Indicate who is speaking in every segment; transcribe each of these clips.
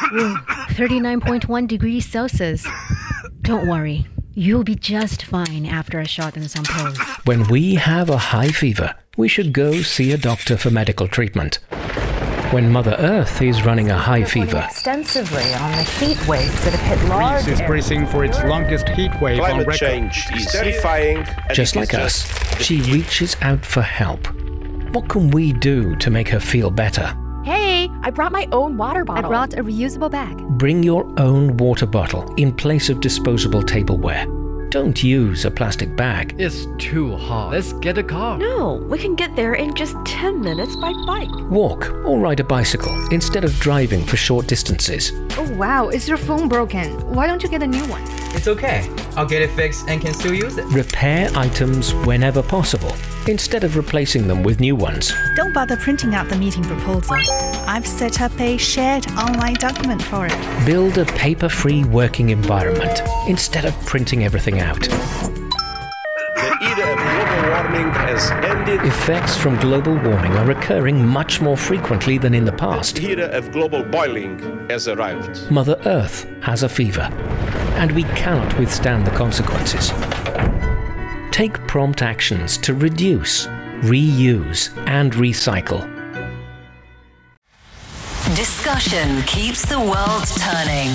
Speaker 1: 39.1 degrees Celsius. Don't worry, you'll be just fine after a shot in some pose.
Speaker 2: When we have a high fever, we should go see a doctor for medical treatment. When Mother Earth is running a high fever,
Speaker 3: extensively on the heat waves that have hit large
Speaker 4: Greece is bracing for its longest heat wave on
Speaker 5: Climate
Speaker 4: record.
Speaker 5: change is terrifying.
Speaker 2: just like us, she reaches out for help. What can we do to make her feel better?
Speaker 6: Hey, I brought my own water bottle.
Speaker 7: I brought a reusable bag.
Speaker 2: Bring your own water bottle in place of disposable tableware. Don't use a plastic bag.
Speaker 8: It's too hot. Let's get a car.
Speaker 6: No, we can get there in just 10 minutes by bike.
Speaker 2: Walk or ride a bicycle instead of driving for short distances.
Speaker 9: Oh wow, is your phone broken? Why don't you get a new one?
Speaker 10: It's okay. I'll get it fixed and can still use it.
Speaker 2: Repair items whenever possible instead of replacing them with new ones.
Speaker 11: Don't bother printing out the meeting proposal. I've set up a shared online document for it.
Speaker 2: Build a paper free working environment instead of printing everything out.
Speaker 5: The era of global warming has ended.
Speaker 2: Effects from global warming are occurring much more frequently than in the past.
Speaker 5: The era of global boiling has arrived.
Speaker 2: Mother Earth has a fever, and we cannot withstand the consequences. Take prompt actions to reduce, reuse, and recycle.
Speaker 12: Discussion keeps the world turning.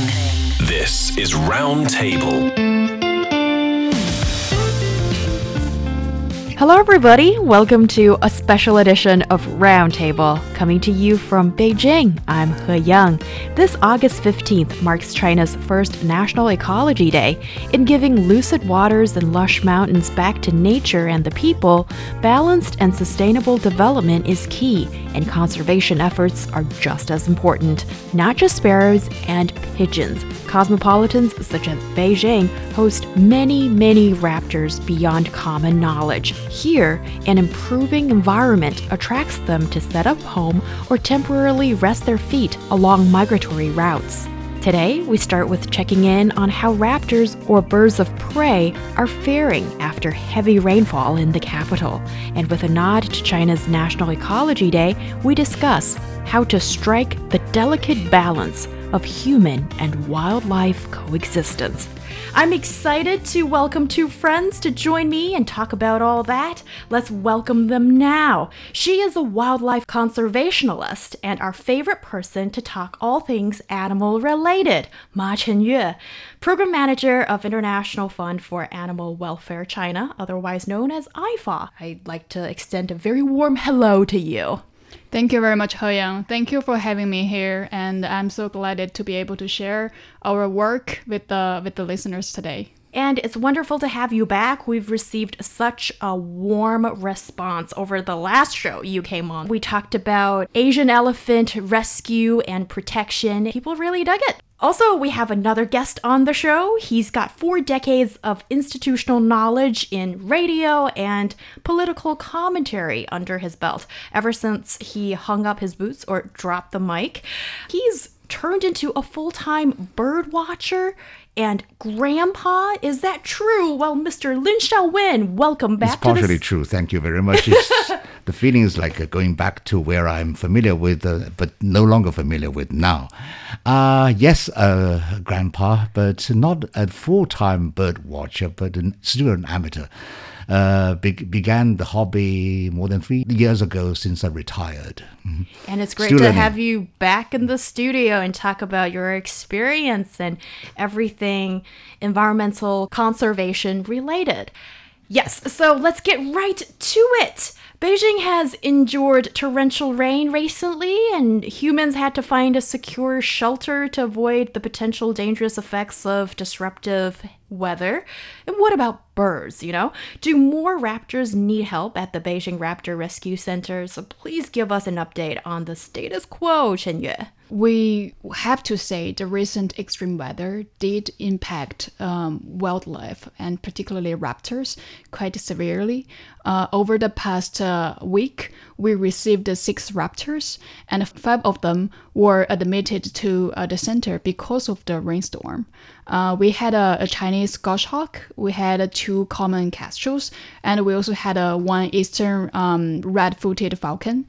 Speaker 13: This is Roundtable.
Speaker 6: Hello, everybody. Welcome to a special edition of Roundtable, coming to you from Beijing. I'm He Yang. This August 15th marks China's first National Ecology Day. In giving lucid waters and lush mountains back to nature and the people, balanced and sustainable development is key, and conservation efforts are just as important. Not just sparrows and pigeons. Cosmopolitans such as Beijing host many, many raptors beyond common knowledge. Here, an improving environment attracts them to set up home or temporarily rest their feet along migratory routes. Today, we start with checking in on how raptors or birds of prey are faring after heavy rainfall in the capital. And with a nod to China's National Ecology Day, we discuss how to strike the delicate balance of human and wildlife coexistence. I'm excited to welcome two friends to join me and talk about all that. Let's welcome them now. She is a wildlife conservationist and our favorite person to talk all things animal related, Ma Chenyue, program manager of International Fund for Animal Welfare China, otherwise known as IFAW. I'd like to extend a very warm hello to you.
Speaker 14: Thank you very much, He Yang. Thank you for having me here, and I'm so glad to be able to share our work with the with the listeners today.
Speaker 6: And it's wonderful to have you back. We've received such a warm response over the last show you came on. We talked about Asian elephant rescue and protection. People really dug it. Also, we have another guest on the show. He's got four decades of institutional knowledge in radio and political commentary under his belt ever since he hung up his boots or dropped the mic. He's turned into a full time bird watcher and grandpa. Is that true? Well, Mr. Lin Shaowen, welcome back
Speaker 15: It's partially true. Thank you very much. It's, the feeling is like going back to where I'm familiar with, uh, but no longer familiar with now. Uh, yes, uh, grandpa, but not a full time bird watcher, but an, still an amateur. Uh, be- began the hobby more than three years ago since I retired. Mhm.
Speaker 6: And it's great
Speaker 15: Still
Speaker 6: to
Speaker 15: learning.
Speaker 6: have you back in the studio and talk about your experience and everything environmental conservation related. Yes, so let's get right to it. Beijing has endured torrential rain recently, and humans had to find a secure shelter to avoid the potential dangerous effects of disruptive weather. And what about birds, you know? Do more raptors need help at the Beijing Raptor Rescue Center? So please give us an update on the status quo, Chenyue.
Speaker 14: We have to say the recent extreme weather did impact um, wildlife and particularly raptors quite severely. Uh, over the past uh, week, we received six raptors, and five of them were admitted to uh, the center because of the rainstorm. Uh, we had a, a Chinese goshawk, we had uh, two common kestrels, and we also had a one eastern um, red-footed falcon.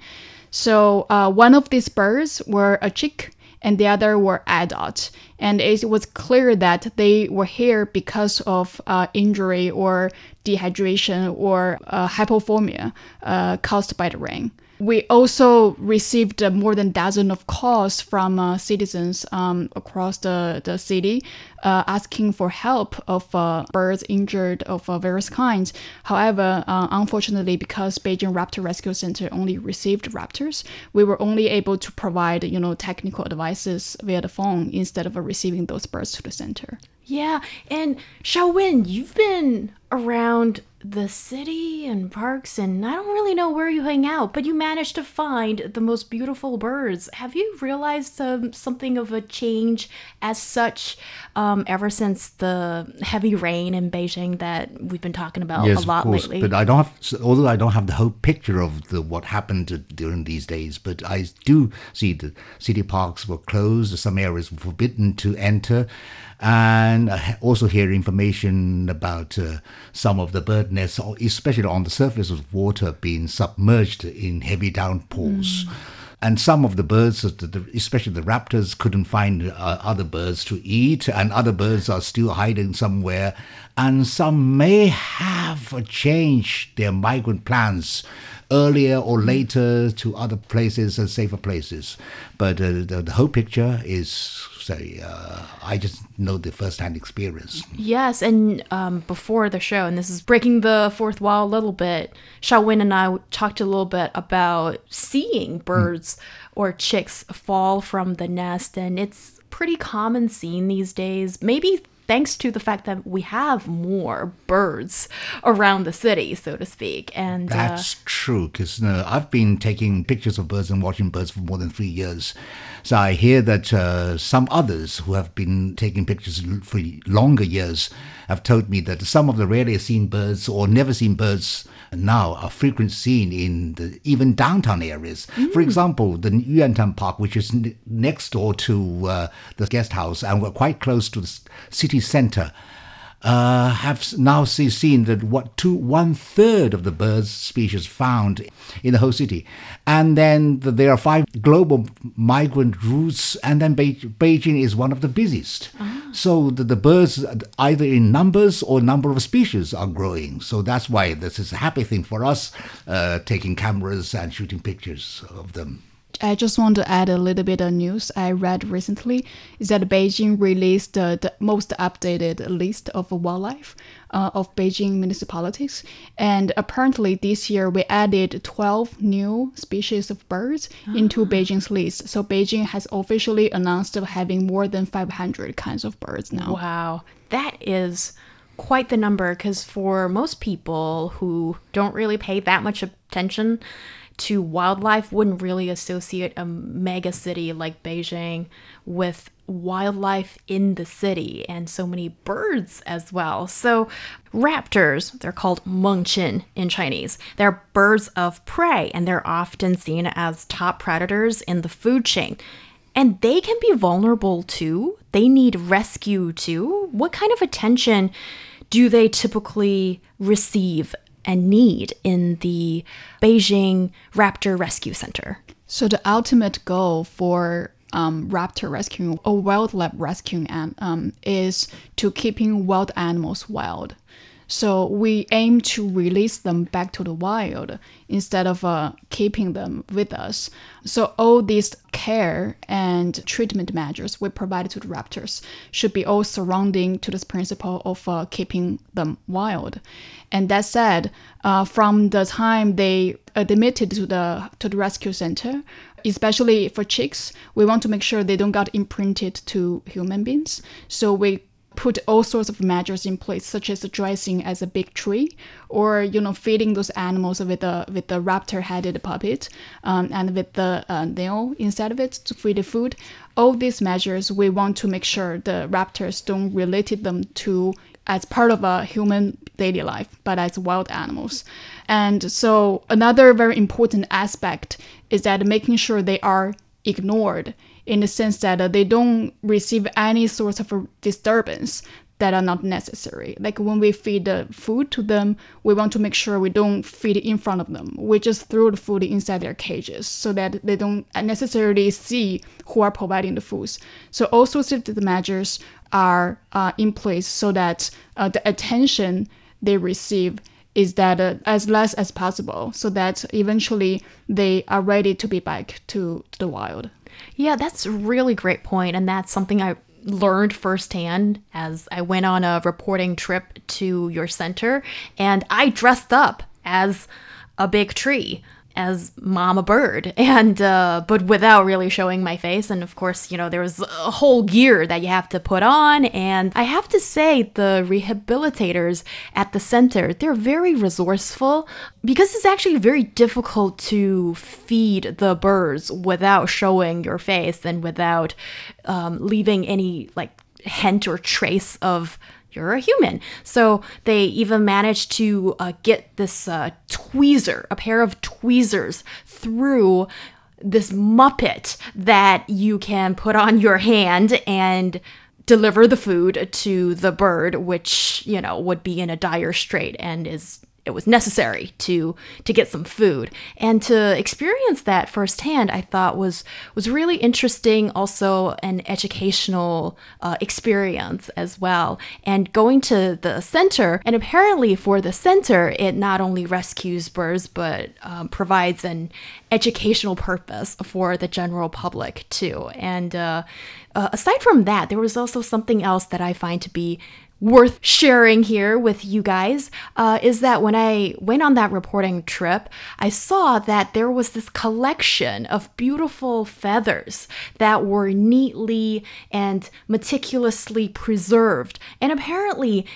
Speaker 14: So uh, one of these birds were a chick, and the other were adult. And it was clear that they were here because of uh, injury or dehydration or uh, hypothermia uh, caused by the rain. We also received uh, more than dozen of calls from uh, citizens um, across the, the city uh, asking for help of uh, birds injured of uh, various kinds. However, uh, unfortunately, because Beijing Raptor Rescue Center only received raptors, we were only able to provide you know technical advices via the phone instead of receiving those birds to the center.
Speaker 6: Yeah, and Shaowen, you've been around the city and parks, and I don't really know where you hang out, but you managed to find the most beautiful birds. Have you realized um, something of a change as such um, ever since the heavy rain in Beijing that we've been talking about
Speaker 15: yes,
Speaker 6: a lot
Speaker 15: of course,
Speaker 6: lately?
Speaker 15: But I don't have, although I don't have the whole picture of the what happened during these days, but I do see the city parks were closed, some areas were forbidden to enter and also hear information about uh, some of the bird nests, especially on the surface of water, being submerged in heavy downpours. Mm. And some of the birds, especially the raptors, couldn't find uh, other birds to eat, and other birds are still hiding somewhere. And some may have changed their migrant plans earlier or later to other places and safer places. But uh, the, the, whole picture is, say, uh, I just know the first-hand experience.
Speaker 6: Yes, and um, before the show, and this is breaking the fourth wall a little bit, Shaowen and I talked a little bit about seeing birds mm. or chicks fall from the nest, and it's pretty common scene these days. Maybe thanks to the fact that we have more birds around the city, so to speak. And
Speaker 15: that's uh, true because uh, I've been taking pictures of birds and watching birds for more than three years. So I hear that uh, some others who have been taking pictures for longer years have told me that some of the rarely seen birds or never seen birds now are frequent seen in the, even downtown areas. Mm. For example, the Yuantan Park, which is n- next door to uh, the guest house and we're quite close to the city center uh, have now seen that what two one third of the birds species found in the whole city, and then there are five global migrant routes, and then Be- Beijing is one of the busiest. Oh. So the, the birds, either in numbers or number of species, are growing. So that's why this is a happy thing for us, uh, taking cameras and shooting pictures of them.
Speaker 14: I just want to add a little bit of news I read recently is that Beijing released the, the most updated list of wildlife uh, of Beijing municipalities. And apparently this year we added 12 new species of birds into ah. Beijing's list. So Beijing has officially announced having more than 500 kinds of birds now.
Speaker 6: Wow. That is quite the number because for most people who don't really pay that much attention to wildlife wouldn't really associate a mega city like Beijing with wildlife in the city and so many birds as well. So, raptors, they're called mengqin in Chinese. They're birds of prey and they're often seen as top predators in the food chain. And they can be vulnerable too. They need rescue too. What kind of attention do they typically receive and need in the Beijing Raptor Rescue Center.
Speaker 14: So, the ultimate goal for um, raptor rescuing or wildlife rescuing um, is to keeping wild animals wild. So we aim to release them back to the wild instead of uh, keeping them with us. So all these care and treatment measures we provide to the raptors should be all surrounding to this principle of uh, keeping them wild. And that said, uh, from the time they admitted to the to the rescue center, especially for chicks, we want to make sure they don't get imprinted to human beings. So we put all sorts of measures in place, such as dressing as a big tree, or you know feeding those animals with a with the raptor-headed puppet, um, and with the uh, nail inside of it to feed the food. All these measures, we want to make sure the raptors don't relate them to as part of a human daily life, but as wild animals. And so another very important aspect is that making sure they are ignored in the sense that uh, they don't receive any sort of disturbance that are not necessary. Like when we feed the food to them, we want to make sure we don't feed in front of them. We just throw the food inside their cages so that they don't necessarily see who are providing the foods. So all sorts of the measures are uh, in place so that uh, the attention they receive is that uh, as less as possible so that eventually they are ready to be back to, to the wild.
Speaker 6: Yeah, that's a really great point, and that's something I learned firsthand as I went on a reporting trip to your center, and I dressed up as a big tree as mama bird. And uh, but without really showing my face. And of course you know there was a whole gear that you have to put on. And i have to say the rehabilitators at the center they're very resourceful because it's actually very difficult to feed the birds without showing your face and without um, leaving any like hint or trace of you're a human. So they even managed to uh, get this uh, tweezer, a pair of tweezers, through this Muppet that you can put on your hand and deliver the food to the bird, which, you know, would be in a dire strait and is it was necessary to to get some food. And to experience that firsthand i thought was was really interesting also an educational uh, experience as well. And going to the center and apparently for the center it not only rescues birds but um, provides an educational purpose for the general public too. And uh, uh, aside from that there was also something else that i find to be worth sharing here with you guys uh, is that when I went on that reporting trip, I saw that there was this collection of beautiful feathers that were neatly and meticulously preserved. And apparently,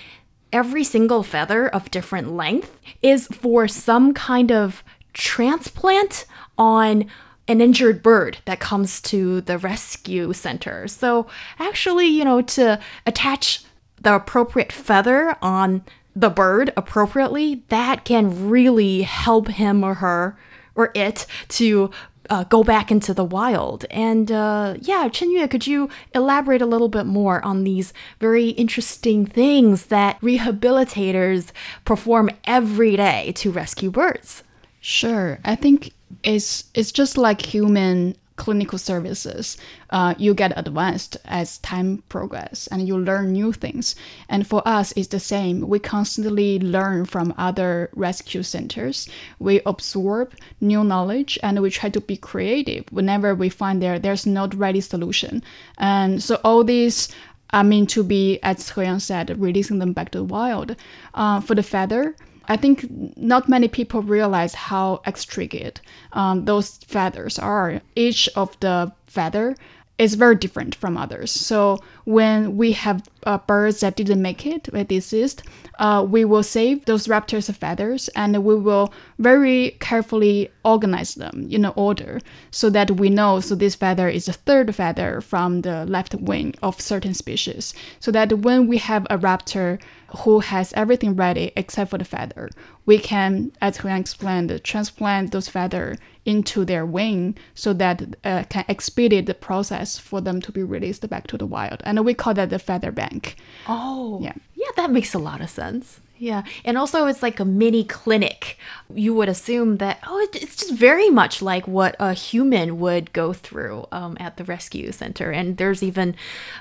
Speaker 6: every single feather of different length is for some kind of transplant on an injured bird that comes to the rescue center. So, actually, you know, to attach the appropriate feather on the bird appropriately, that can really help him or her or it to uh, go back into the wild. And uh, yeah, Chenyue, could you elaborate a little bit more on these very interesting things that rehabilitators perform every day to rescue birds?
Speaker 14: Sure. I think it's it's just like human clinical services, uh, you get advanced as time progress and you learn new things. And for us, it's the same. We constantly learn from other rescue centers. We absorb new knowledge and we try to be creative whenever we find there there's not ready solution. And so all these are meant to be, as He Yang said, releasing them back to the wild. Uh, for the feather, I think not many people realize how extricate um, those feathers are. Each of the feather is very different from others. So when we have uh, birds that didn't make it, with deceased, uh, we will save those raptors' feathers and we will very carefully organize them in an order so that we know so this feather is the third feather from the left wing of certain species. So that when we have a raptor who has everything ready except for the feather, we can, as Heyang explained, transplant those feathers into their wing so that uh, can expedite the process for them to be released back to the wild. And we call that the feather bank.
Speaker 6: Oh, yeah. Yeah, that makes a lot of sense. Yeah. And also, it's like a mini clinic. You would assume that, oh, it's just very much like what a human would go through um, at the rescue center. And there's even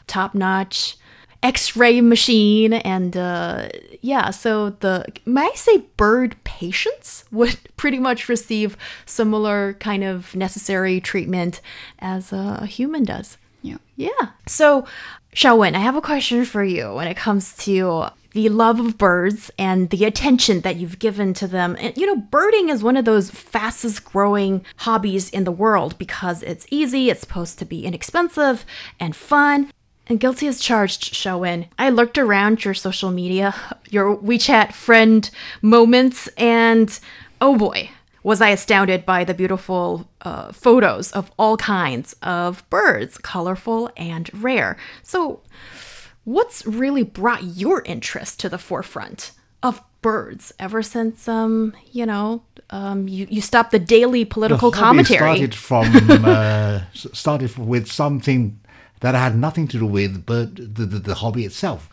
Speaker 6: top notch x-ray machine and uh, yeah so the may i say bird patients would pretty much receive similar kind of necessary treatment as a human does
Speaker 14: yeah
Speaker 6: yeah so Shaowen, I have a question for you when it comes to the love of birds and the attention that you've given to them. And, you know, birding is one of those fastest growing hobbies in the world because it's easy, it's supposed to be inexpensive and fun. And guilty as charged, Shaowen. I lurked around your social media, your WeChat friend moments, and oh boy, was I astounded by the beautiful uh, photos of all kinds of birds, colorful and rare. So, what's really brought your interest to the forefront of birds ever since, um, you know, um, you, you stopped the daily political
Speaker 15: the
Speaker 6: commentary?
Speaker 15: Started from uh, started with something that I had nothing to do with but the, the, the hobby itself.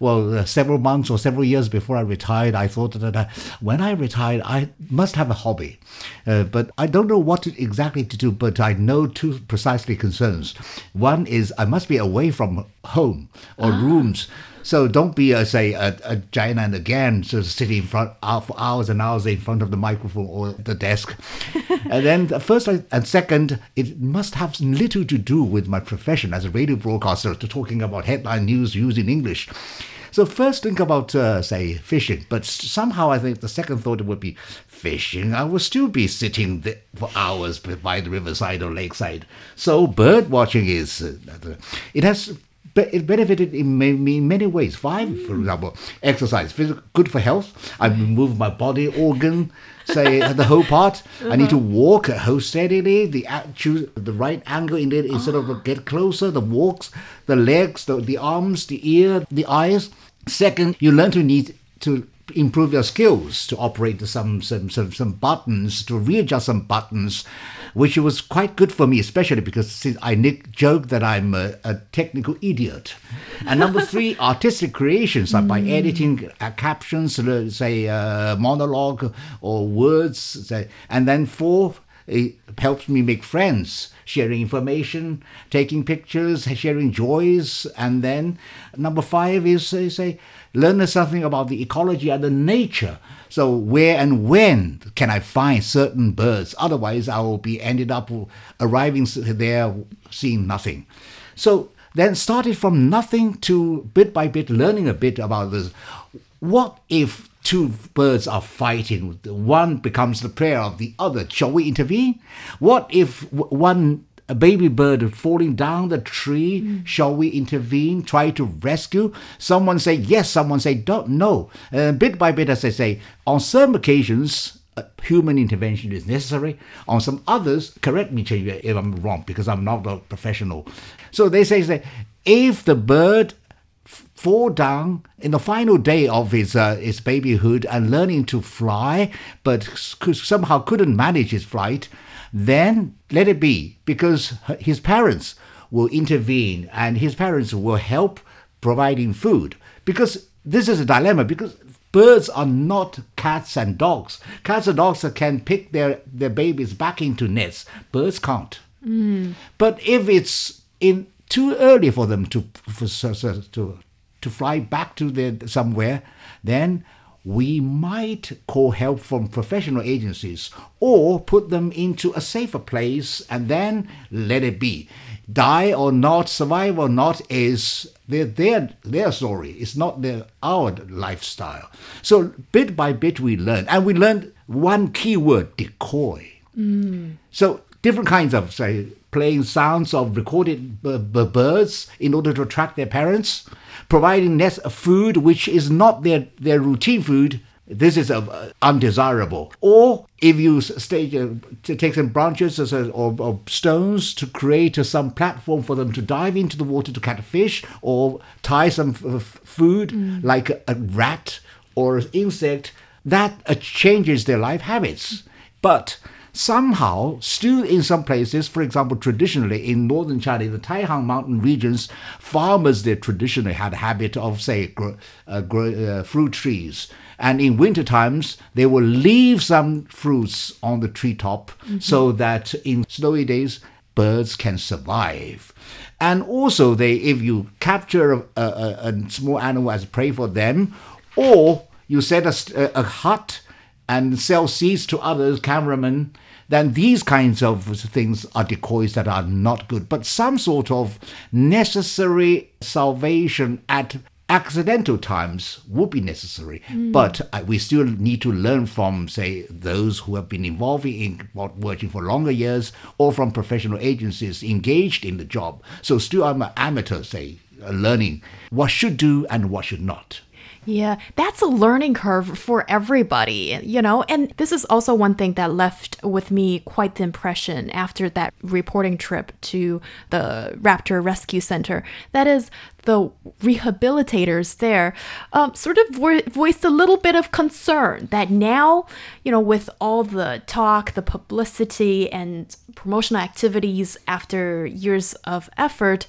Speaker 15: Well, uh, several months or several years before I retired, I thought that uh, when I retired, I must have a hobby. Uh, but I don't know what to, exactly to do, but I know two precisely concerns. One is I must be away from home or rooms. So don't be, uh, say, a, a giant again, so sitting in front uh, for hours and hours in front of the microphone or the desk. and then the first and second, it must have little to do with my profession as a radio broadcaster to talking about headline news using English. So first think about, uh, say, fishing. But somehow I think the second thought would be fishing. I would still be sitting there for hours by the riverside or lakeside. So bird watching is uh, it has it benefited in many, many ways. Five, for example, exercise, physical, good for health. I move my body organ, say the whole part. I need to walk, uh, hold steadily. The choose the right angle in it instead of get closer. The walks, the legs, the, the arms, the ear, the eyes. Second, you learn to need to improve your skills to operate some some some, some buttons to readjust some buttons which was quite good for me especially because since i nick joke that i'm a, a technical idiot. And number three artistic creations like by editing uh, captions say uh, monologue or words say, and then four it helps me make friends, sharing information, taking pictures, sharing joys, and then number five is say, say learn something about the ecology and the nature. So where and when can I find certain birds? Otherwise, I will be ended up arriving there seeing nothing. So then started from nothing to bit by bit learning a bit about this. What if two birds are fighting? One becomes the prey of the other. Shall we intervene? What if one a baby bird falling down the tree? Shall we intervene? Try to rescue? Someone say yes. Someone say don't. No. Uh, bit by bit, as I say, on some occasions. Uh, human intervention is necessary. On some others, correct me if I'm wrong because I'm not a professional. So they say, if the bird fall down in the final day of his uh, his babyhood and learning to fly, but somehow couldn't manage his flight, then let it be because his parents will intervene and his parents will help providing food because this is a dilemma because birds are not cats and dogs. Cats and dogs can pick their, their babies back into nests. Birds can't. Mm. But if it's in too early for them to for, to to fly back to their somewhere, then we might call help from professional agencies or put them into a safer place and then let it be. Die or not, survive or not is their their their story. It's not their our lifestyle. So bit by bit we learn, and we learned one key word: decoy. Mm. So different kinds of say playing sounds of recorded b- b- birds in order to attract their parents, providing nest of food which is not their their routine food. This is uh, undesirable. Or if you stage uh, take some branches as a- or, or stones to create uh, some platform for them to dive into the water to catch fish, or tie some f- food like a, a rat or an insect, that uh, changes their life habits. But somehow, still in some places, for example, traditionally in northern China, in the Taihang mountain regions, farmers they traditionally had a habit of, say, gr- uh, uh, fruit trees. And in winter times, they will leave some fruits on the treetop so that in snowy days, birds can survive. And also, they if you capture a, a, a small animal as prey for them, or you set a, a hut and sell seeds to others, cameramen, then these kinds of things are decoys that are not good. But some sort of necessary salvation at accidental times would be necessary. But uh, we still need to learn from, say, those who have been involved in working for longer years or from professional agencies engaged in the job. So still I'm an amateur, say, uh, learning what should do and what should not.
Speaker 6: Yeah, that's a learning curve for everybody, you know? And this is also one thing that left with me quite the impression after that reporting trip to the Raptor Rescue Center. That is, the rehabilitators there um, sort of vo- voiced a little bit of concern that now, you know, with all the talk, the publicity, and promotional activities after years of effort,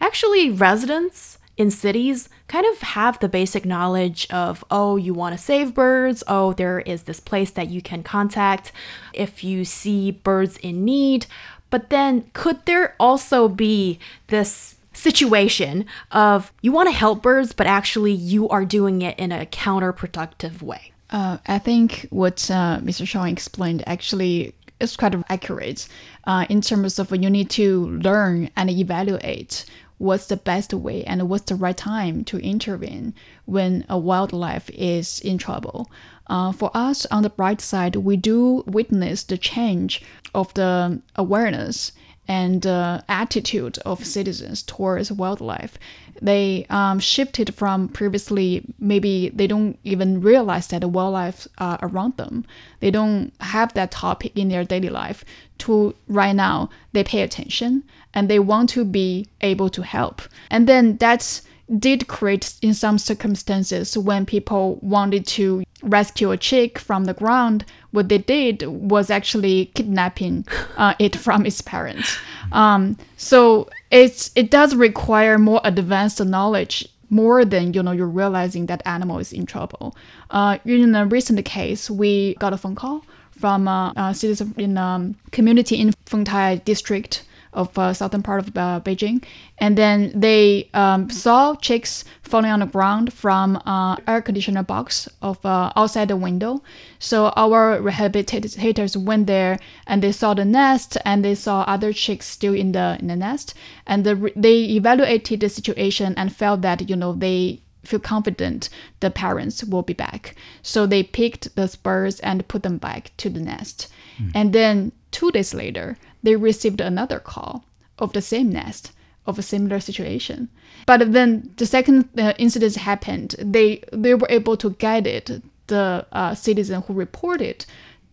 Speaker 6: actually residents in cities kind of have the basic knowledge of oh you want to save birds oh there is this place that you can contact if you see birds in need but then could there also be this situation of you want to help birds but actually you are doing it in a counterproductive way
Speaker 14: uh, I think what uh, Mr. Shaw explained actually is quite accurate uh, in terms of you need to learn and evaluate what's the best way and what's the right time to intervene when a wildlife is in trouble. Uh, for us, on the bright side, we do witness the change of the awareness and uh, attitude of citizens towards wildlife. They um, shifted from previously maybe they don't even realize that the wildlife are around them. They don't have that topic in their daily life. To right now, they pay attention and they want to be able to help. And then that's did create in some circumstances when people wanted to rescue a chick from the ground what they did was actually kidnapping uh, it from its parents. Um, so it's it does require more advanced knowledge more than you know you're realizing that animal is in trouble. Uh, in a recent case we got a phone call from uh, a citizen in a um, community in Fengtai district of uh, southern part of uh, Beijing, and then they um, saw chicks falling on the ground from uh, air conditioner box of uh, outside the window. So our rehabilitators went there and they saw the nest and they saw other chicks still in the in the nest, and the, they evaluated the situation and felt that you know they feel confident the parents will be back. So they picked the birds and put them back to the nest. Mm. And then two days later, they received another call of the same nest of a similar situation. But then the second uh, incident happened, they they were able to guide it, the uh, citizen who reported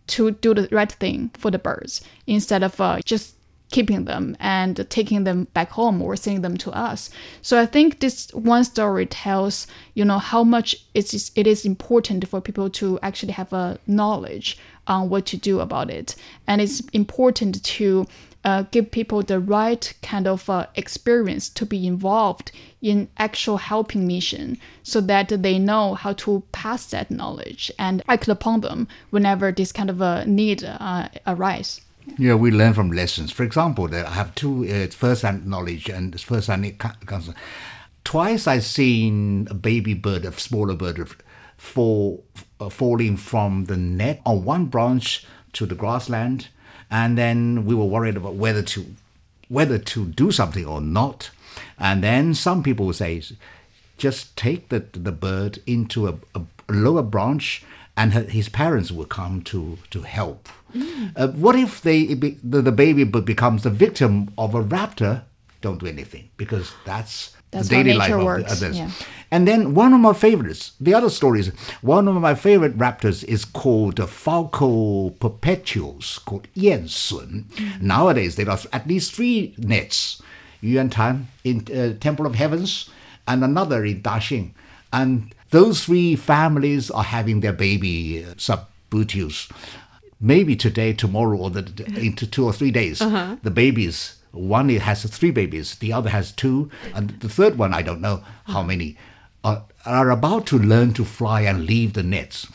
Speaker 14: to do the right thing for the birds instead of uh, just keeping them and taking them back home or sending them to us. So I think this one story tells, you know, how much it is, it is important for people to actually have a knowledge on what to do about it. And it's important to uh, give people the right kind of uh, experience to be involved in actual helping mission so that they know how to pass that knowledge and act upon them whenever this kind of a need uh, arise.
Speaker 15: Yeah, we learn from lessons. For example, I have two uh, first-hand knowledge and first-hand concern. Twice I've seen a baby bird, a smaller bird, fall, uh, falling from the net on one branch to the grassland, and then we were worried about whether to whether to do something or not. And then some people say, just take the the bird into a, a lower branch, and her, his parents will come to to help. Mm. Uh, what if they the, the baby becomes the victim of a raptor? Don't do anything because that's,
Speaker 14: that's
Speaker 15: the daily
Speaker 14: life
Speaker 15: of
Speaker 14: works.
Speaker 15: others.
Speaker 14: Yeah.
Speaker 15: And then one of my favorites, the other stories, one of my favorite raptors is called the Falco perpetuus, called Yan Sun. Mm. Nowadays, there are at least three nets. Yuan Tan in uh, Temple of Heavens and another in Daxing. And those three families are having their baby uh, subbuteus maybe today, tomorrow, or the, into two or three days, uh-huh. the babies, one it has three babies, the other has two, and the third one, I don't know how many, are, are about to learn to fly and leave the nets.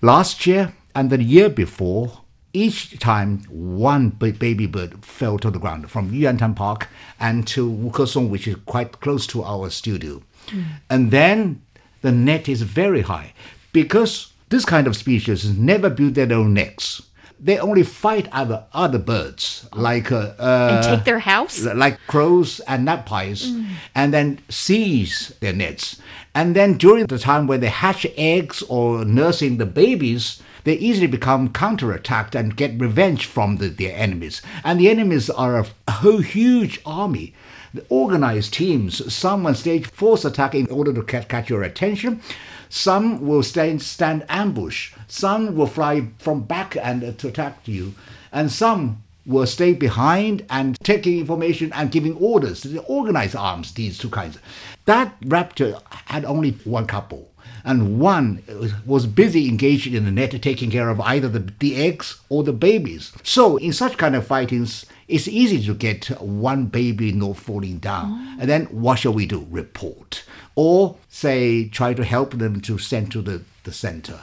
Speaker 15: Last year and the year before, each time one baby bird fell to the ground from Yuantan Park and to Wukesong, which is quite close to our studio. Mm. And then the net is very high because this kind of species never build their own necks. They only fight other other birds, like uh,
Speaker 6: and take their house,
Speaker 15: like crows and magpies, mm. and then seize their nets. And then during the time when they hatch eggs or nursing the babies, they easily become counterattacked and get revenge from the, their enemies. And the enemies are a, whole huge army the organized teams. Some will stage force attack in order to catch, catch your attention. Some will stand, stand ambush. Some will fly from back and to attack you. And some will stay behind and taking information and giving orders. The organized arms, these two kinds. That raptor had only one couple. And one was busy engaged in the net taking care of either the, the eggs or the babies. So in such kind of fightings, it's easy to get one baby not falling down. And then what shall we do? Report. Or say, try to help them to send to the, the center.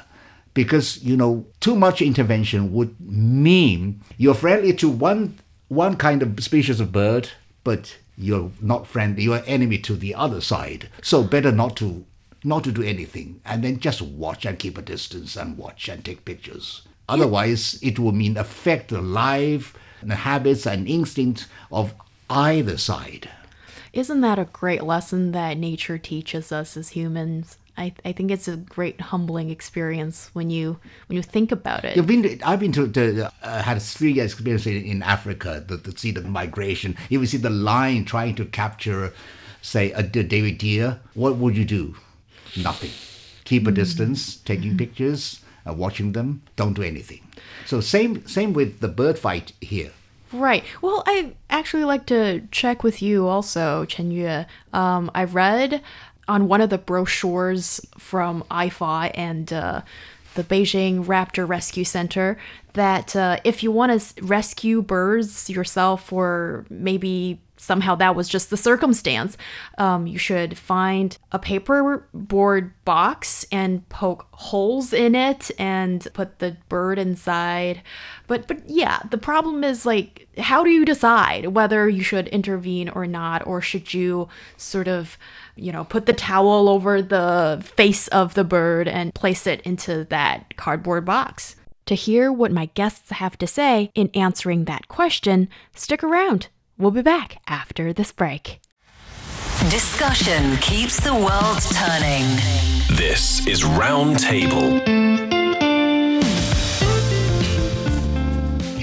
Speaker 15: Because, you know, too much intervention would mean you're friendly to one one kind of species of bird, but you're not friendly, you're enemy to the other side. So better not to not to do anything and then just watch and keep a distance and watch and take pictures. Otherwise, it will mean affect the life, habits and instincts of either side.
Speaker 6: Isn't that a great lesson that nature teaches us as humans? I, I think it's a great humbling experience when you when you think about it.
Speaker 15: You've been to, I've been to, to uh, had three years experience in, in Africa to, to see the migration. If you see the lion trying to capture, say, a d- David deer, what would you do? Nothing. Keep a distance, taking pictures, uh, watching them. Don't do anything. So same same with the bird fight here.
Speaker 6: Right. Well, I actually like to check with you also, Chenyue. Um, I read on one of the brochures from IFAW and uh, the Beijing Raptor Rescue Center that uh, if you want to rescue birds yourself, or maybe somehow that was just the circumstance, um, you should find a paperboard box and poke holes in it and put the bird inside. But but yeah, the problem is like, how do you decide whether you should intervene or not, or should you sort of you know, put the towel over the face of the bird and place it into that cardboard box. To hear what my guests have to say in answering that question, stick around. We'll be back after this break.
Speaker 12: Discussion keeps the world turning.
Speaker 13: This is Roundtable.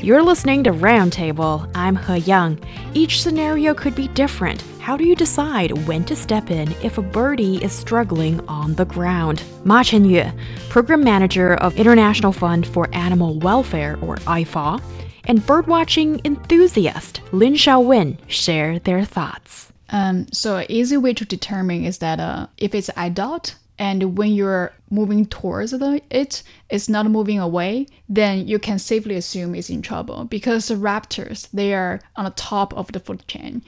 Speaker 6: You're listening to Roundtable. I'm He Yang. Each scenario could be different. How do you decide when to step in if a birdie is struggling on the ground? Ma Chenyue, Program Manager of International Fund for Animal Welfare, or IFAW, and birdwatching enthusiast Lin Shaowen share their thoughts.
Speaker 14: Um, so, an easy way to determine is that uh, if it's adult and when you're moving towards the, it, it's not moving away, then you can safely assume it's in trouble because the raptors, they are on the top of the food chain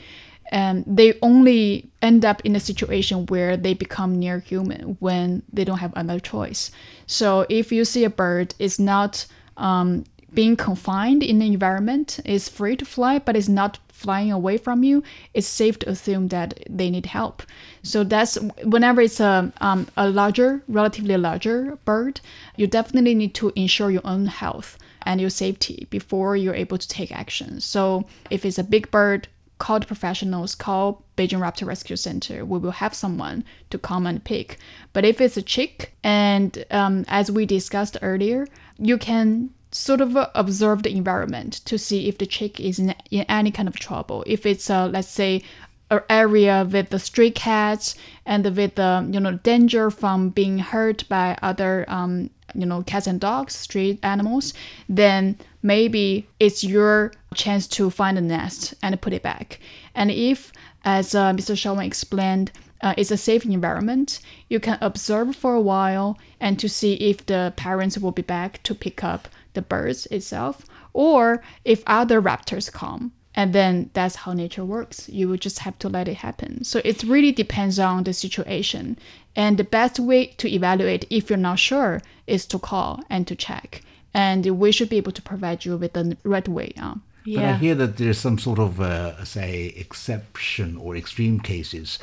Speaker 14: and they only end up in a situation where they become near human when they don't have another choice. So if you see a bird it's not um, being confined in an environment, is free to fly, but is not flying away from you, it's safe to assume that they need help. So that's whenever it's a um, a larger, relatively larger bird, you definitely need to ensure your own health and your safety before you're able to take action. So if it's a big bird, call the professionals, call Beijing Raptor Rescue Center. We will have someone to come and pick. But if it's a chick, and um, as we discussed earlier, you can sort of observe the environment to see if the chick is in, in any kind of trouble. If it's, uh, let's say, an area with the stray cats and with the you know danger from being hurt by other um, you know cats and dogs, street animals, then maybe it's your chance to find a nest and put it back. And if, as uh, Mr. Shaowen explained, uh, it's a safe environment, you can observe for a while and to see if the parents will be back to pick up the birds itself, or if other raptors come. And then that's how nature works. You will just have to let it happen. So it really depends on the situation. And the best way to evaluate if you're not sure is to call and to check. And we should be able to provide you with the right way. Uh.
Speaker 15: Yeah. But I hear that there's some sort of, uh, say, exception or extreme cases.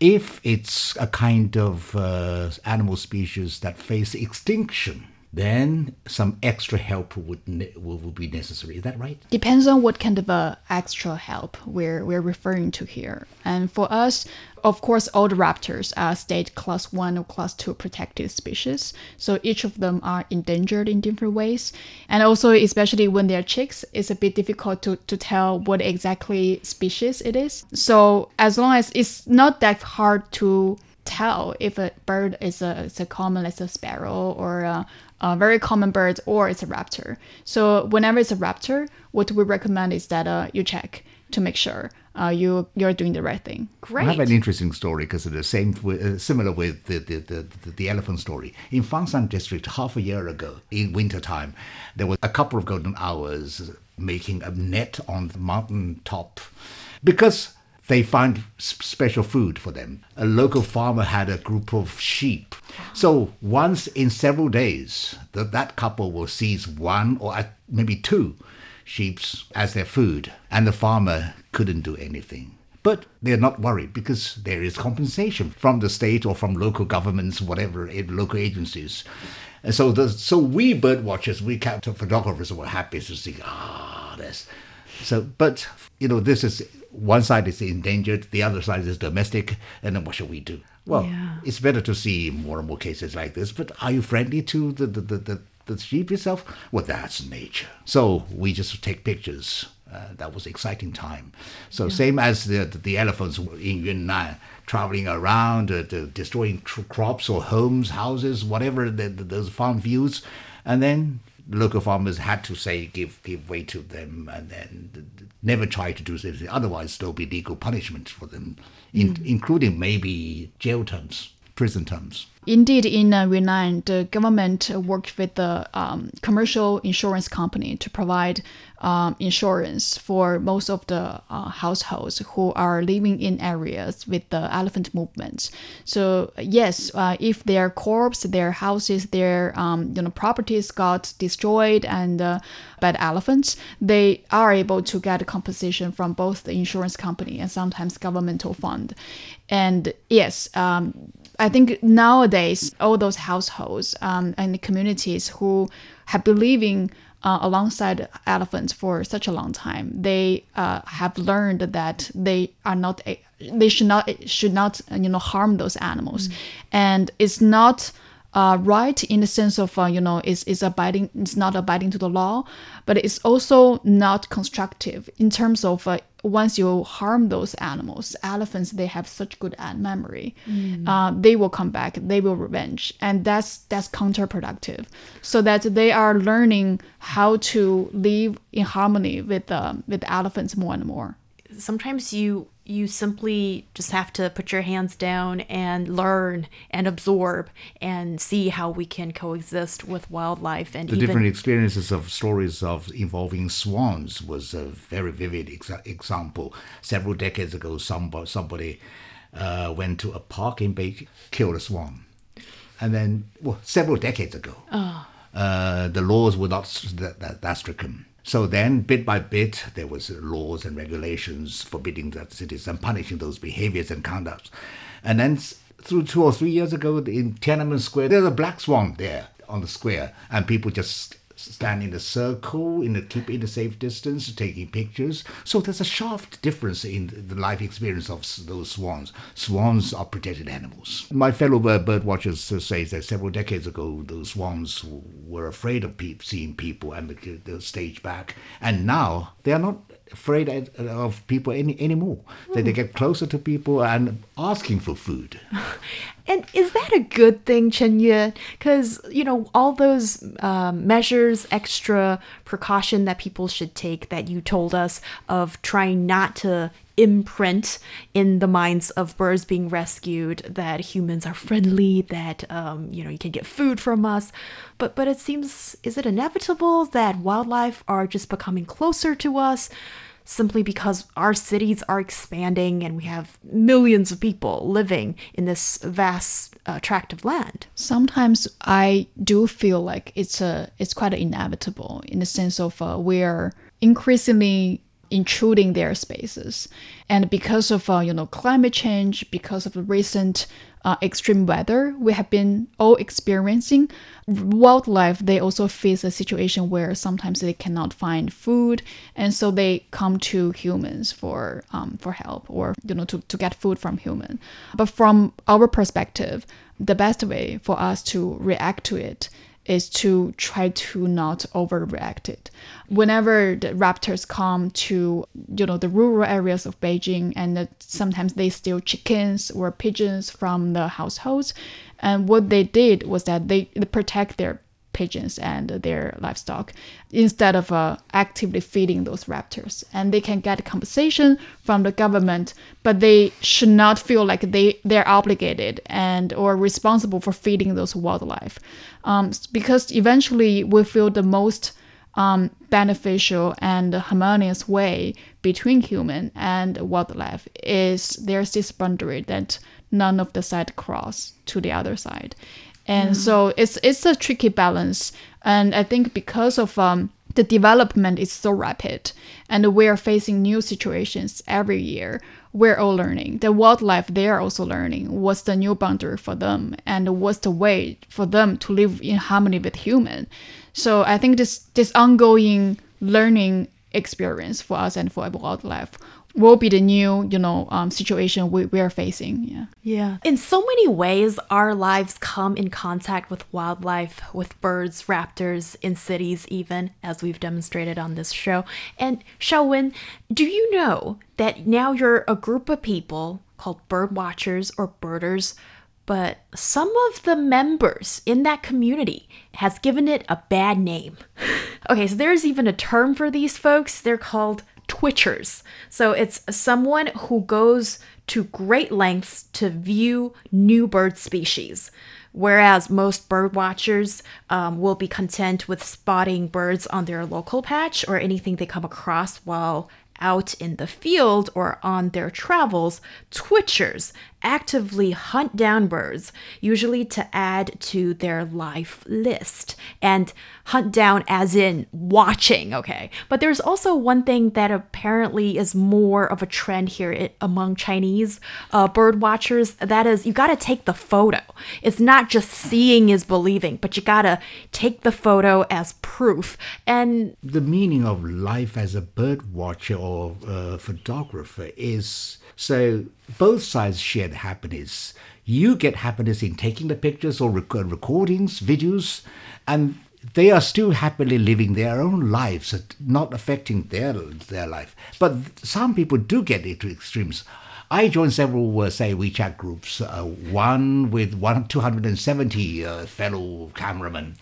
Speaker 15: If it's a kind of uh, animal species that face extinction, then some extra help would ne- will, be necessary. Is that right?
Speaker 14: Depends on what kind of uh, extra help we're we're referring to here. And for us, of course, all the raptors are state class one or class two protected species. So each of them are endangered in different ways. And also, especially when they're chicks, it's a bit difficult to, to tell what exactly species it is. So as long as it's not that hard to tell if a bird is a, is a common as a sparrow or a, a very common bird or it's a raptor. So whenever it's a raptor, what we recommend is that uh, you check to make sure uh, you you're doing the right thing.
Speaker 6: Great.
Speaker 15: I have an interesting story because it's the same, uh, similar with the the, the, the, the elephant story. In Fangshan district, half a year ago, in winter time, there was a couple of golden hours making a net on the mountain top because they find s- special food for them. A local farmer had a group of sheep. So once in several days, that that couple will seize one or uh, maybe two sheep as their food, and the farmer couldn't do anything. But they're not worried because there is compensation from the state or from local governments, whatever, eh, local agencies. And so, the, so we bird watchers, we capture photographers were happy to see, ah, this. So, but you know, this is one side is endangered, the other side is domestic, and then what should we do? Well,
Speaker 6: Yeah.
Speaker 15: it's better to see more and more cases like this. But are you friendly to the the, the, the, the sheep itself? Well, that's nature. So we just take pictures. Uh, that was exciting time. So same as the the elephants in Yunnan traveling around, uh, the, destroying tr- crops or homes, houses, whatever the, the, those farm views, and then the local farmers had to say give give way to them, and then th- th- never try to do anything. Otherwise, there'll be legal punishment for them, in, mm. including maybe jail terms, prison terms.
Speaker 14: Indeed, in uh, Yunnan, the government worked with the um, commercial insurance company to provide um, insurance for most of the uh, households who are living in areas with the elephant movements. So yes, uh, if their corpse, their houses, their um, you know properties got destroyed and uh, by the elephants, they are able to get compensation from both the insurance company and sometimes governmental fund. And yes, um, I think nowadays all those households um, and the communities who have been living uh, alongside elephants for such a long time, they uh, have learned that they are not a, they should not should not you know harm those animals, and it's not. Uh, right in the sense of uh, you know is is abiding it's not abiding to the law but it's also not constructive in terms of uh, once you harm those animals elephants they have such good memory. Uh, they will come back they will revenge and that's that's counterproductive. So that they are learning how to live in harmony with um, with elephants more and more.
Speaker 6: Sometimes you you simply just have to put your hands down and learn and absorb and see how we can coexist with wildlife and
Speaker 15: The
Speaker 6: even
Speaker 15: different experiences of stories of involving swans was a very vivid exa- example. Several decades ago, somebody, somebody uh, went to a park in Beijing, killed a swan. And then, well, several decades ago, uh, the laws were not that, that, that stricken. So then, bit by bit, there was laws and regulations forbidding that cities and punishing those behaviors and conducts. And then, through two or three years ago, in Tiananmen Square, there's a black swan there on the square, and people just stand in a circle, in a keep in a safe distance, taking pictures. So there's a sharp difference in the life experience of those swans. Swans are protected animals. My fellow bird, watchers uh, say that several decades ago, those swans were afraid of peop seeing people and the, the stage back, and now they are not afraid of- people any anymore. They, they get closer to people and asking for food.
Speaker 6: And is that a good thing, Chenyue? Because, you know, all those um, measures, extra precaution that people should take that you told us of trying not to imprint in the minds of birds being rescued that humans are friendly, that, um, you know, you can get food from us. But, but it seems, is it inevitable that wildlife are just becoming closer to us? Simply because our cities are expanding and we have millions of people living in this vast uh, tract of land.
Speaker 14: sometimes I do feel like it's a it's quite inevitable in the sense of uh, we're increasingly intruding their spaces, and because of uh, you know climate change, because of the recent uh, extreme weather we have been all experiencing, wildlife they also face a situation where sometimes they cannot find food, and so they come to humans for um, for help or you know to, to get food from human. But from our perspective, the best way for us to react to it is to try to not overreact it. Whenever the raptors come to you know the rural areas of Beijing, and sometimes they steal chickens or pigeons from the households, and what they did was that they, they protect their pigeons and their livestock instead of uh, actively feeding those raptors and they can get compensation from the government but they should not feel like they they're obligated and or responsible for feeding those wildlife um, because eventually we feel the most um, beneficial and harmonious way between human and wildlife is there's this boundary that none of the side cross to the other side and
Speaker 7: Mm.
Speaker 14: so it's it's a tricky balance and i think because of um, the development is so rapid and we're facing new situations every year we're all learning. The wildlife they are also learning. What's the new boundary for them? And what's the way for them to live in harmony with human? So i think this this ongoing learning experience for us and for wildlife will be the new you know um, situation we, we are facing yeah
Speaker 6: Yeah. In so many ways, our lives come in contact with wildlife, with birds, raptors, in cities, even, as we've demonstrated on this show. And Shaowen, do you know that now you're a group of people called bird watchers or birders? But some of the members in that community has given it a bad name. Okay, so there's even a term for these folks. They're called twitchers. So it's someone who goes to great lengths to view new bird species. Whereas most bird watchers um, will be content with spotting birds on their local patch or anything they come across while out in the field or on their travels, twitchers actively hunt down birds, usually to add to their life list. And hunt down as in watching, okay? But there's also one thing that apparently is more of a trend here among Chinese uh, bird watchers. That is, you gotta take the photo. It's not just seeing is believing, but you gotta take the photo as proof. And
Speaker 15: the meaning of life as a bird watcher or uh, photographer is so both sides share happiness. You get happiness in taking the pictures or rec- recordings, videos, and they are still happily living their own lives, not affecting their their life. But some people do get into extremes. I joined several, uh, say, WeChat groups, uh, one with one 270 uh, fellow cameramen,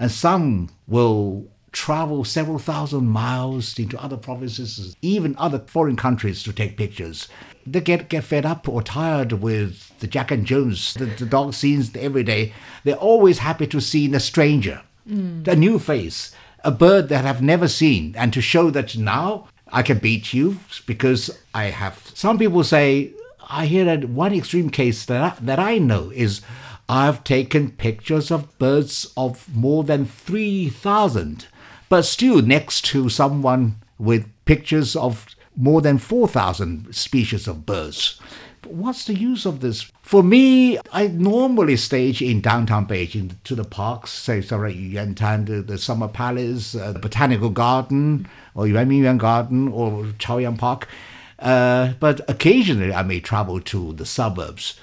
Speaker 15: and some will travel several thousand miles into other provinces, even other foreign countries to take pictures. They get, get fed up or tired with the Jack and Jones, the, the dog scenes every day. They're always happy to see a stranger, mm. a new face, a bird that I've never seen, and to show that now I can beat you because I have. Some people say, I hear that one extreme case that I, that I know is I've taken pictures of birds of more than 3,000, but still next to someone with pictures of more than 4,000 species of birds. What's the use of this? For me, I normally stage in downtown Beijing to the parks, say, sorry, Yantan, the, the Summer Palace, uh, the Botanical Garden, or Yuanmingyuan Garden, or Chaoyang Park. Uh, but occasionally I may travel to the suburbs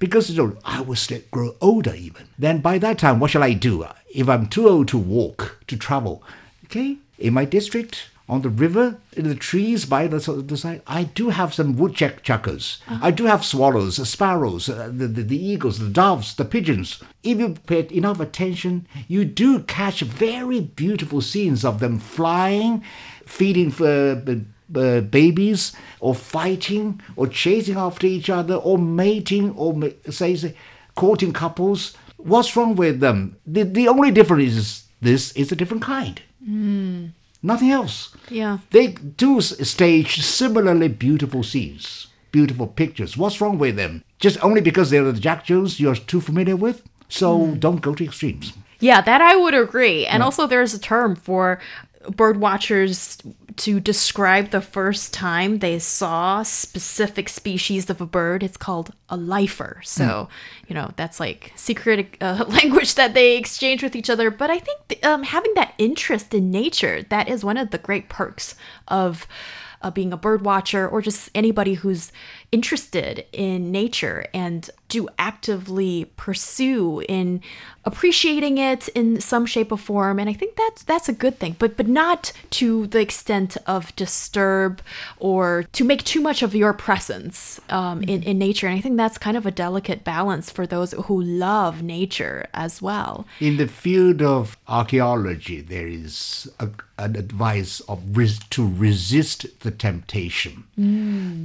Speaker 15: because you know, I will still grow older even. Then by that time, what shall I do? If I'm too old to walk, to travel, okay, in my district, on the river, in the trees by the, the side, I do have some woodchuckers. I do have swallows, sparrows, uh, the, the, the eagles, the doves, the pigeons. If you pay enough attention, you do catch very beautiful scenes of them flying, feeding for uh, babies, or fighting, or chasing after each other, or mating, or ma- say, say courting couples. What's wrong with them? The, the only difference is this is a different kind.
Speaker 6: Mm.
Speaker 15: Nothing else.
Speaker 6: Yeah.
Speaker 15: They do stage similarly beautiful scenes, beautiful pictures. What's wrong with them? Just only because they're the Jack Jones you're too familiar with? So don't go to extremes.
Speaker 6: Yeah, that I would agree. And
Speaker 15: Yeah.
Speaker 6: also, there's a term for bird watchers to describe the first time they saw specific species of a bird. It's called a lifer. So, you know, that's like secret uh, language that they exchange with each other. But I think th- um, having that interest in nature, that is one of the great perks of. Uh, being a bird watcher or just anybody who's interested in nature and do actively pursue in appreciating it in some shape or form. And i think that's that's a good thing but but not to the extent of disturb or to make too much of your presence um, in, in nature. And i think that's kind of a delicate balance for those who love nature as well.
Speaker 15: In the field of archaeology, there is a, an advice of res- to resist the temptation.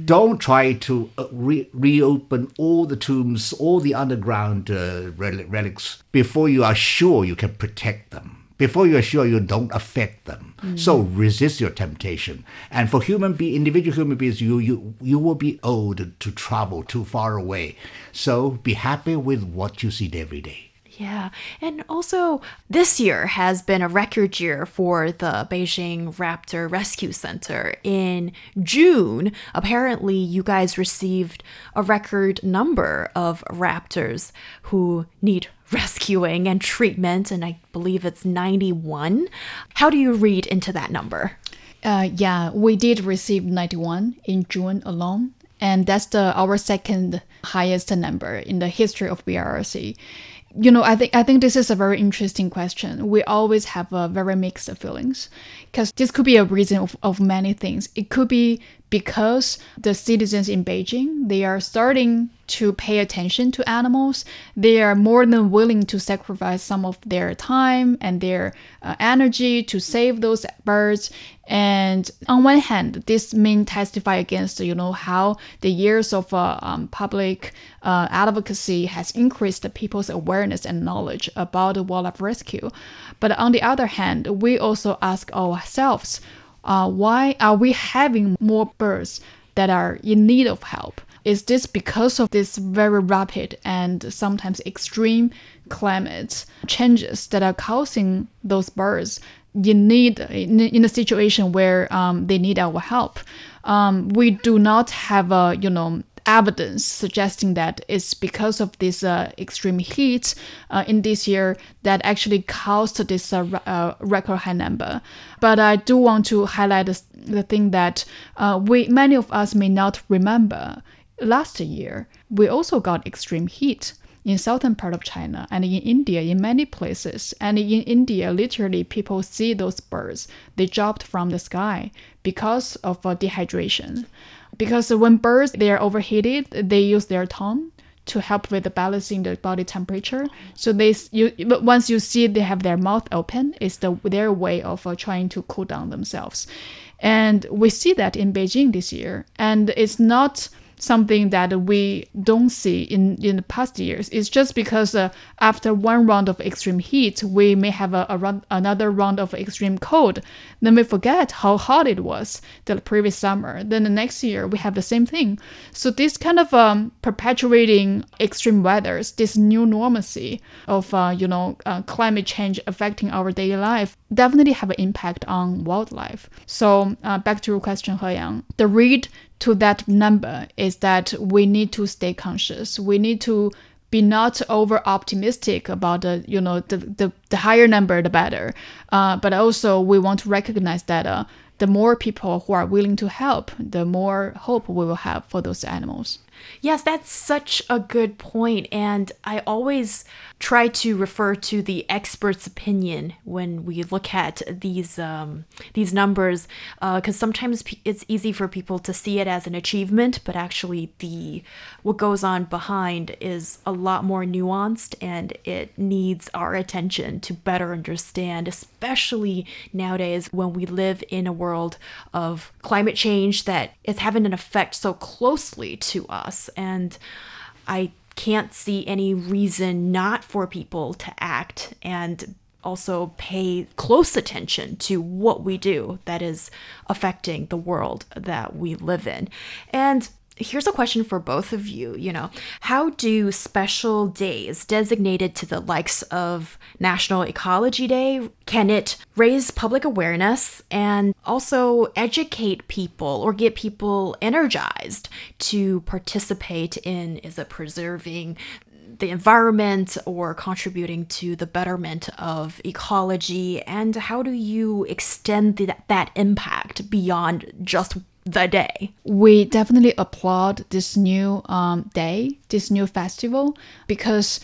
Speaker 15: Don't try to uh, re- reopen all the tombs, all the underground uh, rel- relics before you are sure you can protect them. before you're sure you don't affect them.
Speaker 14: Mm.
Speaker 15: So resist your temptation. And for human be individual human beings, you you you will be owed to travel too far away. So be happy with what you see every day.
Speaker 6: Yeah. And also, this year has been a record year for the Beijing Raptor Rescue Center. In June, apparently, you guys received a record number of raptors who need rescuing and treatment, and I believe it's 91. How do you read into that number?
Speaker 14: Uh, yeah, we did receive 91 in June alone, and that's the our second highest number in the history of BRC you know, I think I think this is a very interesting question. We always have a very mixed feelings because this could be a reason of, of many things. It could be because the citizens in Beijing they are starting to pay attention to animals. They are more than willing to sacrifice some of their time and their uh, energy to save those birds. And on one hand, this may testify against you know how the years of uh, um, public uh, advocacy has increased people's awareness and knowledge about wildlife rescue. But on the other hand, we also ask ourselves uh, why are we having more birds that are in need of help? Is this because of this very rapid and sometimes extreme climate changes that are causing those birds in need in, a situation where um, they need our help? Um, we do not have a you know evidence suggesting that it's because of this uh, extreme heat uh, in this year that actually caused this uh, uh record high number. But I do want to highlight the thing that uh, we many of us may not remember. Last year, we also got extreme heat in southern part of China and in India in many places. And in India, literally people see those birds. They dropped from the sky because of uh, dehydration because when birds they are overheated, they use their tongue to help with the balancing the body temperature. So they you once you see they have their mouth open, it's the their way of uh, trying to cool down themselves, and we see that in Beijing this year, and it's not something that we don't see in, in the past years. It's just because uh, after one round of extreme heat, we may have a, a run, another round of extreme cold. Then we forget how hot it was the previous summer. Then the next year we have the same thing. So this kind of um, perpetuating extreme weathers, this new normalcy of uh, you know uh, climate change affecting our daily life, definitely have an impact on wildlife. So uh, back to your question, Heyang, the read to that number is that we need to stay conscious. We need to be not over optimistic about the you know the, the, the higher number the better uh, but also we want to recognize that uh, the more people who are willing to help the more hope we will have for those animals
Speaker 6: Yes, that's such a good point. And I always try to refer to the expert's opinion when we look at these um, these numbers, because uh, sometimes it's easy for people to see it as an achievement, but actually the what goes on behind is a lot more nuanced, and it needs our attention to better understand, especially nowadays when we live in a world of climate change that is having an effect so closely to us us. And I can't see any reason not for people to act and also pay close attention to what we do that is affecting the world that we live in. And here's a question for both of you you know. How do special days designated to the likes of national ecology day can it raise public awareness and also educate people or get people energized to participate in is it preserving the environment or contributing to the betterment of ecology and how do you extend the, that impact beyond just the day.
Speaker 14: We definitely applaud this new um, day, this new festival, because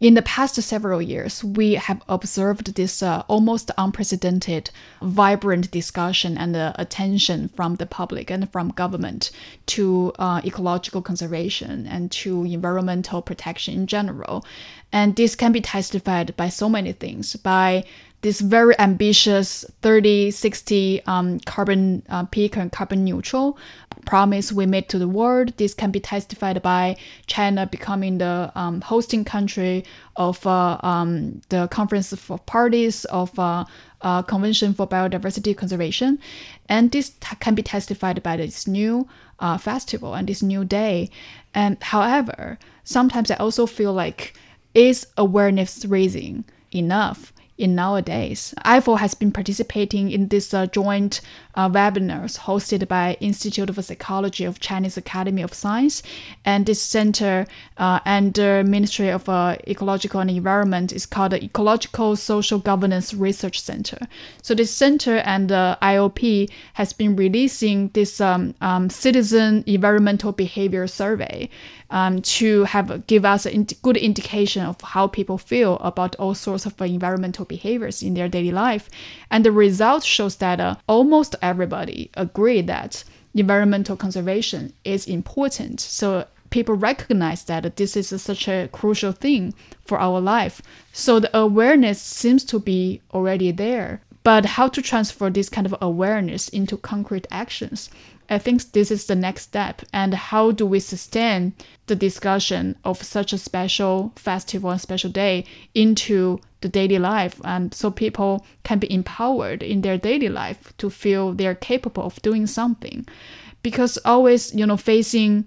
Speaker 14: in the past several years, we have observed this uh, almost unprecedented, vibrant discussion and uh, attention from the public and from government to uh, ecological conservation and to environmental protection in general. And this can be testified by so many things by this very ambitious 30, 60 um, carbon uh, peak and carbon neutral promise we made to the world. This can be testified by China becoming the um, hosting country of uh, um, the Conference for Parties of uh, uh, Convention for Biodiversity Conservation, and this t- can be testified by this new uh, festival and this new day. And however, sometimes I also feel like is awareness raising enough? In nowadays. IFAW has been participating in this uh, joint uh, webinars hosted by Institute of Psychology of Chinese Academy of Science, and this center uh, under Ministry of uh, Ecological and Environment is called the Ecological Social Governance Research Center. So this center and the IOP has been releasing this um, um, citizen environmental behavior survey um, to have give us a good indication of how people feel about all sorts of environmental behaviors in their daily life. And the result shows that uh, almost everybody agree that environmental conservation is important. So people recognize that this is such a crucial thing for our life. So the awareness seems to be already there. But how to transfer this kind of awareness into concrete actions? I think this is the next step. And how do we sustain the discussion of such a special festival and special day into the daily life? And so people can be empowered in their daily life to feel they're capable of doing something. Because always, you know, facing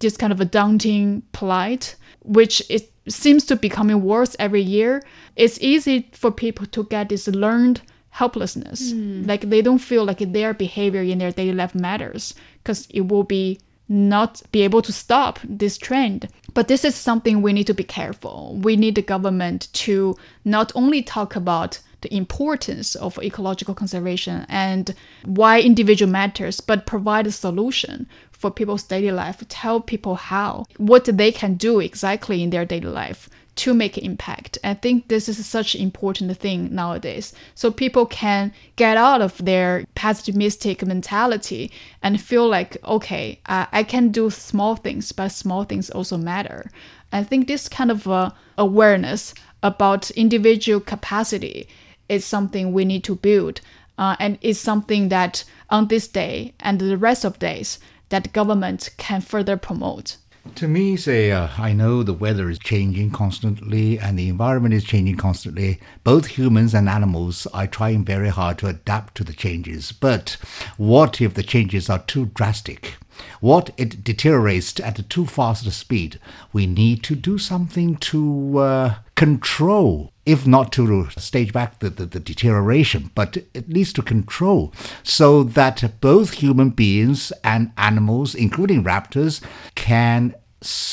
Speaker 14: this kind of a daunting plight, which it seems to be becoming worse every year, it's easy for people to get this learned helplessness. Mm. Like they don't feel like their behavior in their daily life matters because it will be not be able to stop this trend. But this is something we need to be careful. We need the government to not only talk about the importance of ecological conservation and why individual matters, but provide a solution for people's daily life, tell people how, what they can do exactly in their daily life to make an impact. I think this is such an important thing nowadays. So people can get out of their pessimistic mentality and feel like, okay, uh, I can do small things, but small things also matter. I think this kind of uh, awareness about individual capacity is something we need to build. Uh, and is something that on this day and the rest of days that government can further promote.
Speaker 15: To me, say, uh, I know the weather is changing constantly and the environment is changing constantly. Both humans and animals are trying very hard to adapt to the changes. But what if the changes are too drastic? What if it deteriorates at a too fast a speed? We need to do something to uh, control if not to stage back the, the, the, deterioration, but at least to control, so that both human beings and animals, including raptors, can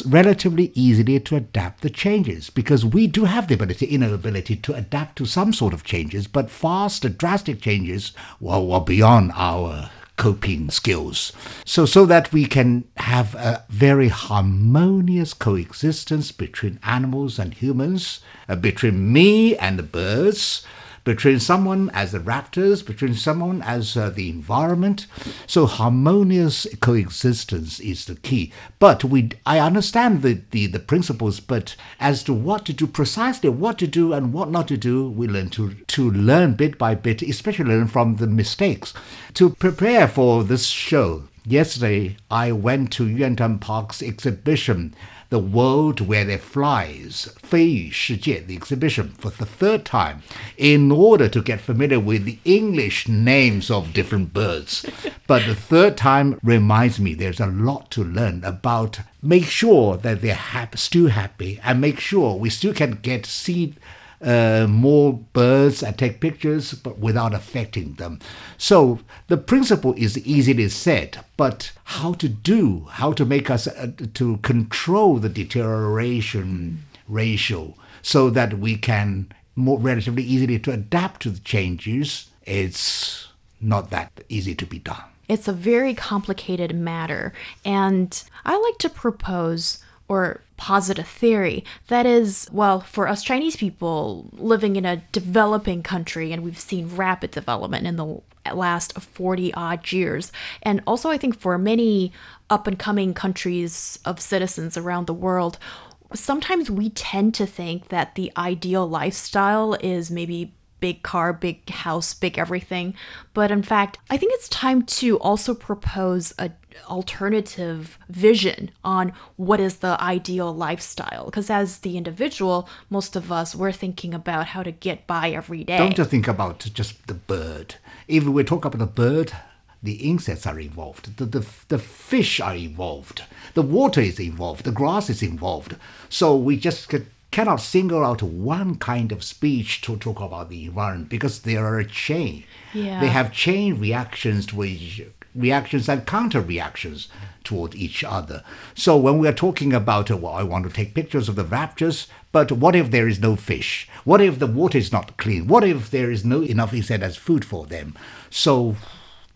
Speaker 15: relatively easily to adapt the changes because we do have the ability, inner ability to adapt to some sort of changes, but fast, drastic changes well, well beyond our coping skills. So, so that we can have a very harmonious coexistence between animals and humans, uh, between me and the birds, between someone as the raptors, between someone as uh, the environment. So harmonious coexistence is the key. But we, I understand the, the, the principles, but as to what to do precisely, what to do and what not to do, we learn to, to learn bit by bit, especially from the mistakes. To prepare for this show, yesterday I went to Yuantan Park's exhibition the World Where There Flies, 飞羽世界, the exhibition, for the third time, in order to get familiar with the English names of different birds. but the third time reminds me there's a lot to learn about make sure that they're happy, still happy, and make sure we still can get see uh, more birds and take pictures, but without affecting them. So the principle is easily said, but how to do, how to make us uh, to control the deterioration ratio so that we can more relatively easily to adapt to the changes, it's not that easy to be done.
Speaker 6: It's a very complicated matter, and I like to propose or posit a theory that is, well, for us Chinese people living in a developing country, and we've seen rapid development in the last 40 odd years. And also, I think for many up and coming countries of citizens around the world, sometimes we tend to think that the ideal lifestyle is maybe big car, big house, big everything. But in fact, I think it's time to also propose a alternative vision on what is the ideal lifestyle because as the individual most of us we're thinking about how to get by every day
Speaker 15: Don't just think about just the bird. If we talk about the bird, the insects are involved, the, the, the fish are involved, the water is involved, the grass is involved. So we just cannot single out one kind of speech to talk about the environment because they are a chain.
Speaker 6: Yeah.
Speaker 15: They have chain reactions to each reactions and counter reactions toward each other. So when we are talking about, uh, well, I want to take pictures of the raptors, but what if there is no fish? What if the water is not clean? What if there is no enough he said, as food for them? So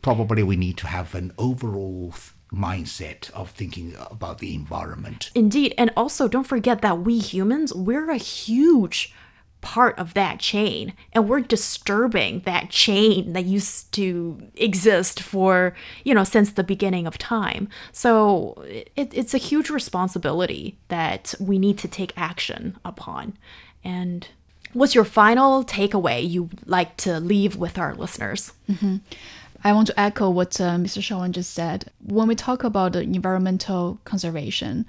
Speaker 15: probably we need to have an overall mindset of thinking about the environment.
Speaker 6: Indeed. And also, don't forget that we humans, we're a huge part of that chain and we're disturbing that chain that used to exist for you know since the beginning of time so it, it's a huge responsibility that we need to take action upon and what's your final takeaway you like to leave with our listeners
Speaker 14: mm-hmm. I want to echo what uh, Mr. Shaowen just said. When we talk about environmental conservation,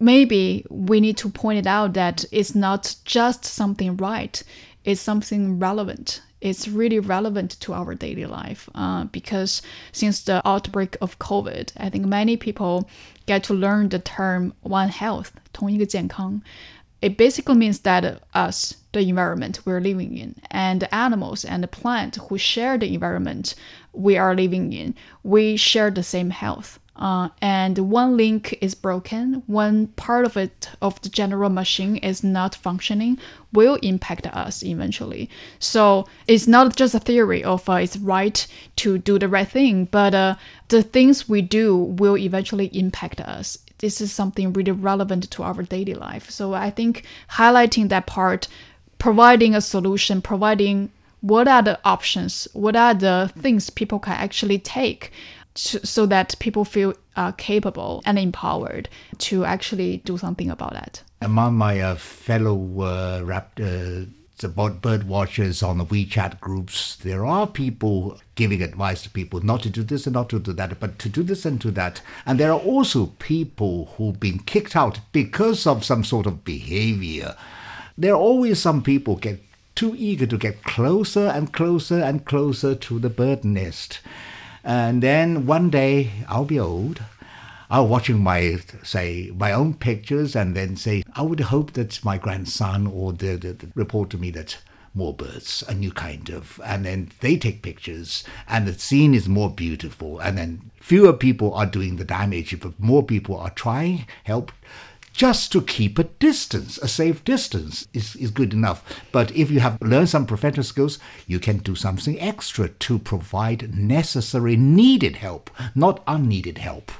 Speaker 14: maybe we need to point it out that it's not just something right, it's something relevant. It's really relevant to our daily life uh, because since the outbreak of COVID, I think many people get to learn the term One Health, 同一个健康 it basically means that us, the environment we're living in, and animals and the plant who share the environment we are living in, we share the same health. Uh, and one link is broken, one part of it of the general machine is not functioning, will impact us eventually. So it's not just a theory of uh, it's right to do the right thing, but uh, the things we do will eventually impact us. This is something really relevant to our daily life. So I think highlighting that part, providing a solution, providing what are the options, what are the things people can actually take so that people feel uh, capable and empowered to actually do something about that.
Speaker 15: Among my uh, fellow uh, rap, uh, bird watchers on the WeChat groups, there are people giving advice to people not to do this and not to do that, but to do this and to that. And there are also people who've been kicked out because of some sort of behavior. There are always some people get too eager to get closer and closer and closer to the bird nest. And then one day I'll be old. I'll watching my say my own pictures and then say I would hope that my grandson or the, the, the report to me that more birds, a new kind of, and then they take pictures, and the scene is more beautiful, and then fewer people are doing the damage, but more people are trying help just to keep a distance, a safe distance is, is good enough. But if you have learned some professional skills, you can do something extra to provide necessary, needed help, not unneeded help.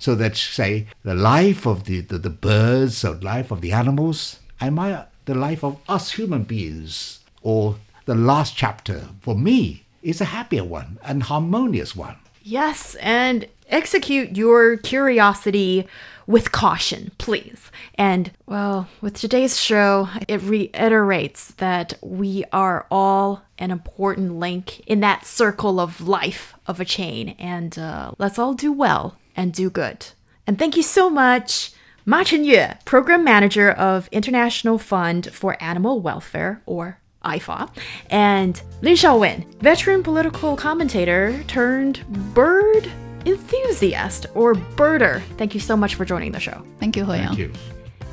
Speaker 15: So that, say, the life of the, the, the birds, or life of the animals, and my, the life of us human beings, or the last chapter, for me, is a happier one and harmonious one.
Speaker 6: Yes, and execute your curiosity with caution, please. And well, with today's show, it reiterates that we are all an important link in that circle of life of a chain, and uh, let's all do well and do good. And thank you so much. Ma Chenyue, Program Manager of International Fund for Animal Welfare, or IFAW, and Lin Shaowen, veteran political commentator turned bird enthusiast or birder. Thank you so much for joining the show.
Speaker 14: Thank you, Heyang.
Speaker 15: Thank you.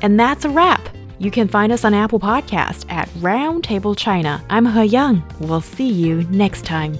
Speaker 6: And that's a wrap. You can find us on Apple Podcast at Roundtable China. I'm Heyang. We'll see you next time.